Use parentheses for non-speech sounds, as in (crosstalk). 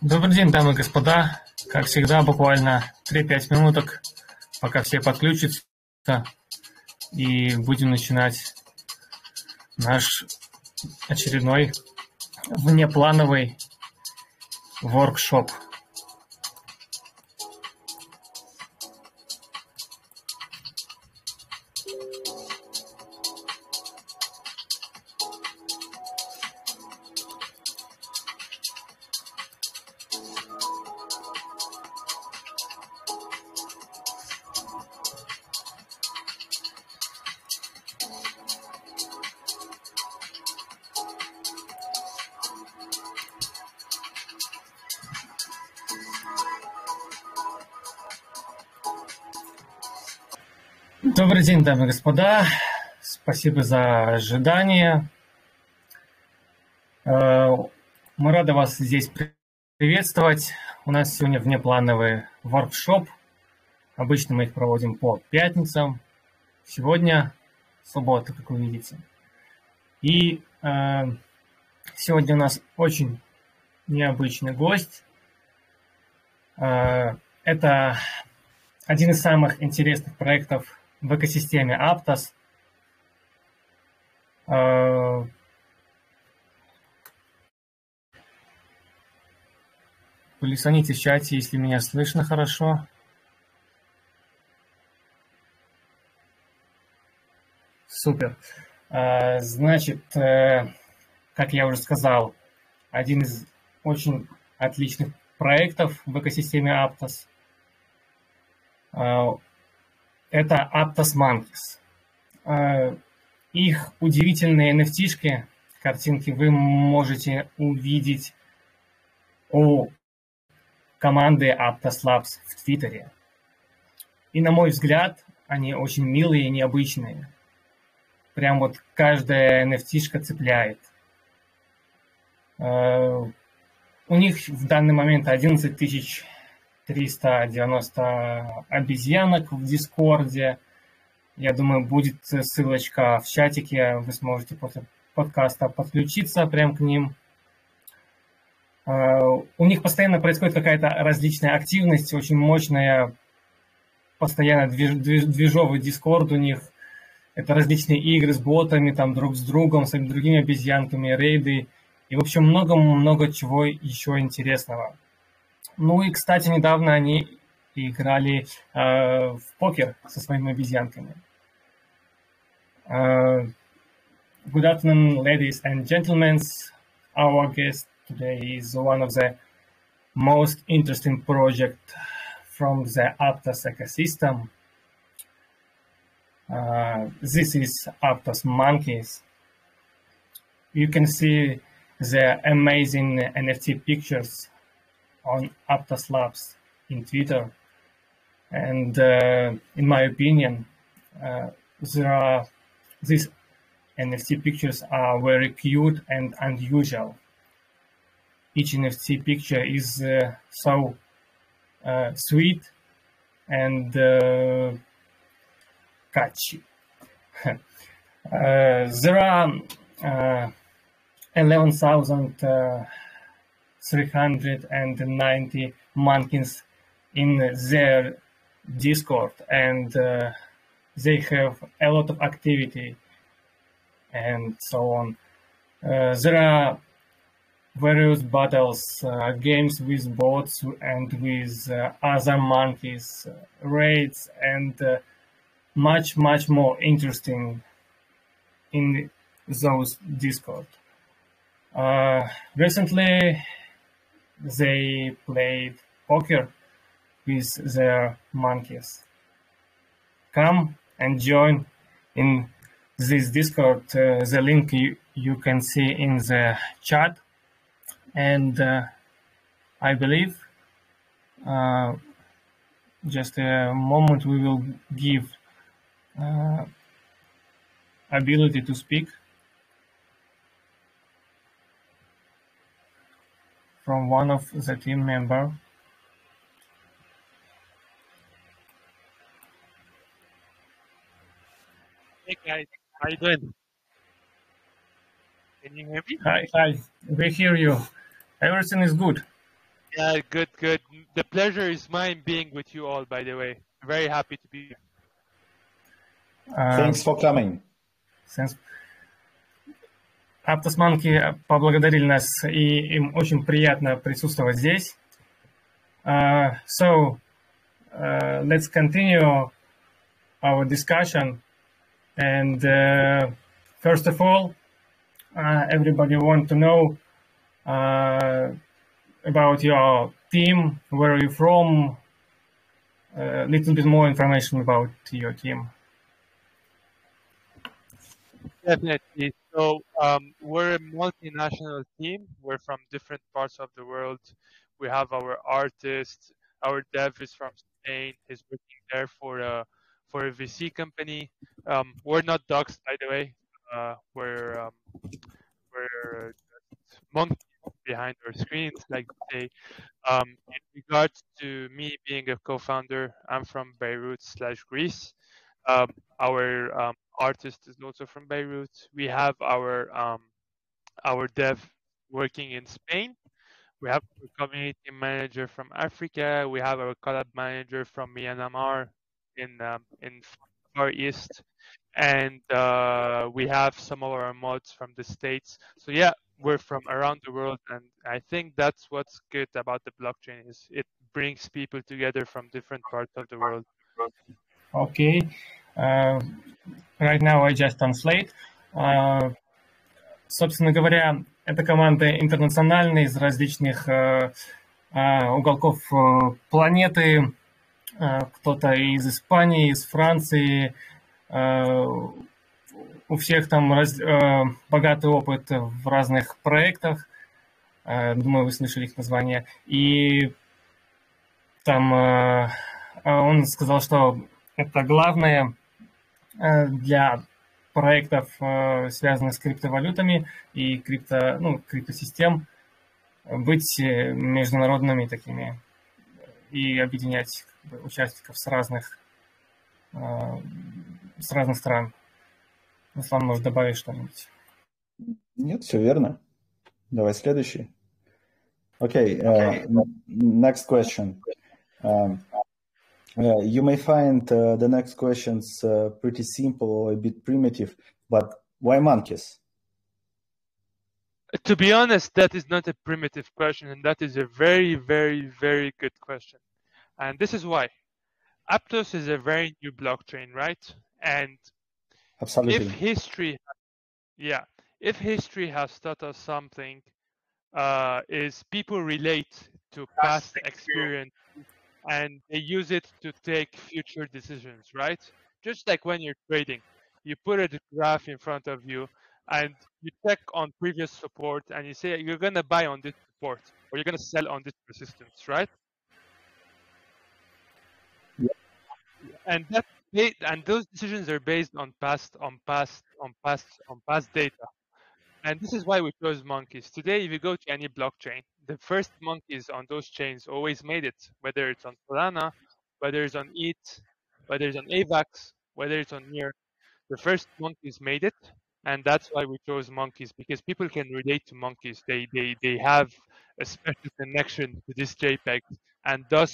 Добрый день, дамы и господа. Как всегда, буквально 3-5 минуток, пока все подключатся, и будем начинать наш очередной внеплановый воркшоп. Добрый день, дамы и господа. Спасибо за ожидание. Э, мы рады вас здесь приветствовать. У нас сегодня внеплановый воркшоп. Обычно мы их проводим по пятницам. Сегодня суббота, как вы видите. И э, сегодня у нас очень необычный гость. Э, это один из самых интересных проектов в экосистеме Aptos. Э, Полисоните в чате, если меня слышно хорошо. Супер. Э, значит, э, как я уже сказал, один из очень отличных проектов в экосистеме Aptos это Aptos Monkeys. А, их удивительные nft картинки вы можете увидеть у команды Aptos Labs в Твиттере. И на мой взгляд, они очень милые и необычные. Прям вот каждая nft цепляет. А, у них в данный момент 11 тысяч 390 обезьянок в Дискорде. Я думаю, будет ссылочка в чатике, вы сможете после подкаста подключиться прямо к ним. А, у них постоянно происходит какая-то различная активность, очень мощная, постоянно движ, движ, движовый дискорд у них. Это различные игры с ботами, там друг с другом, с другими обезьянками, рейды. И, в общем, много-много чего еще интересного. Ну и, кстати, недавно они играли э, в покер со своими обезьянками. Uh, good afternoon, ladies and gentlemen. Our guest today is one of the most interesting project from the Aptos ecosystem. Uh, this is Aptos Monkeys. You can see the amazing NFT pictures on Aptos Labs in Twitter. And uh, in my opinion, uh, there are these NFT pictures are very cute and unusual. Each NFT picture is uh, so uh, sweet and uh, catchy. (laughs) Uh, there are 11,000 390 monkeys in their Discord, and uh, they have a lot of activity and so on. Uh, there are various battles, uh, games with bots and with uh, other monkeys, uh, raids, and uh, much, much more interesting in those Discord. recently, they played poker with their monkeys. Come and join in this Discord. Uh, the link you, you can see in the chat. And uh, I believe uh, just a moment we will give uh, ability to speak from one of the team member. Hey guys, how you doing? Can you hear me? Hi, hi. We hear you. Everything is good. Yeah, good, good. The pleasure is mine being with you all, by the way. Very happy to be here. Uh, Thanks for coming. Sense. Аптосманки поблагодарили нас, и им очень приятно присутствовать здесь. Uh, so, uh, let's continue our discussion. And uh, first of all, uh, everybody want to know uh, about your team, where are you from, a little bit more information about your team. Definitely. So um, we're a multinational team. We're from different parts of the world. We have our artist, our dev is from Spain. He's working there for a for a VC company. Um, we're not dogs, by the way. Uh, we're um, we're monkeys behind our screens, like they say. Um, in regards to me being a co-founder, I'm from Beirut slash Greece. Um, our um, artist is also from Beirut. We have our um, our dev working in Spain. We have a community manager from Africa. We have our collab manager from Myanmar in um, in Far East, and uh, we have some of our mods from the states. So yeah, we're from around the world, and I think that's what's good about the blockchain is it brings people together from different parts of the world. Okay. Uh, right now I just translate. Uh, собственно говоря, эта команда интернациональная из различных uh, уголков планеты. Кто-то из Испании, из Франции. У всех там раз, богатый опыт в разных проектах. Думаю, вы слышали их название. И там он сказал, что это главное для проектов, связанных с криптовалютами и крипто, ну, криптосистем, быть международными такими и объединять как бы, участников с разных, с разных стран. Руслан, может добавить что-нибудь? Нет, все верно. Давай следующий. Okay, uh, next question. Um, Uh, you may find uh, the next questions uh, pretty simple or a bit primitive, but why monkeys? To be honest, that is not a primitive question, and that is a very, very, very good question. And this is why. Aptos is a very new blockchain, right? And Absolutely. if history, yeah, if history has taught us something, uh, is people relate to past experience and they use it to take future decisions, right? Just like when you're trading, you put a graph in front of you and you check on previous support and you say you're going to buy on this support or you're going to sell on this resistance, right? Yeah. And that and those decisions are based on past on past on past on past data. And this is why we chose monkeys. Today, if you go to any blockchain, the first monkeys on those chains always made it, whether it's on Solana, whether it's on ETH, whether it's on AVAX, whether it's on NEAR. The first monkeys made it, and that's why we chose monkeys because people can relate to monkeys. They they they have a special connection to this JPEG, and thus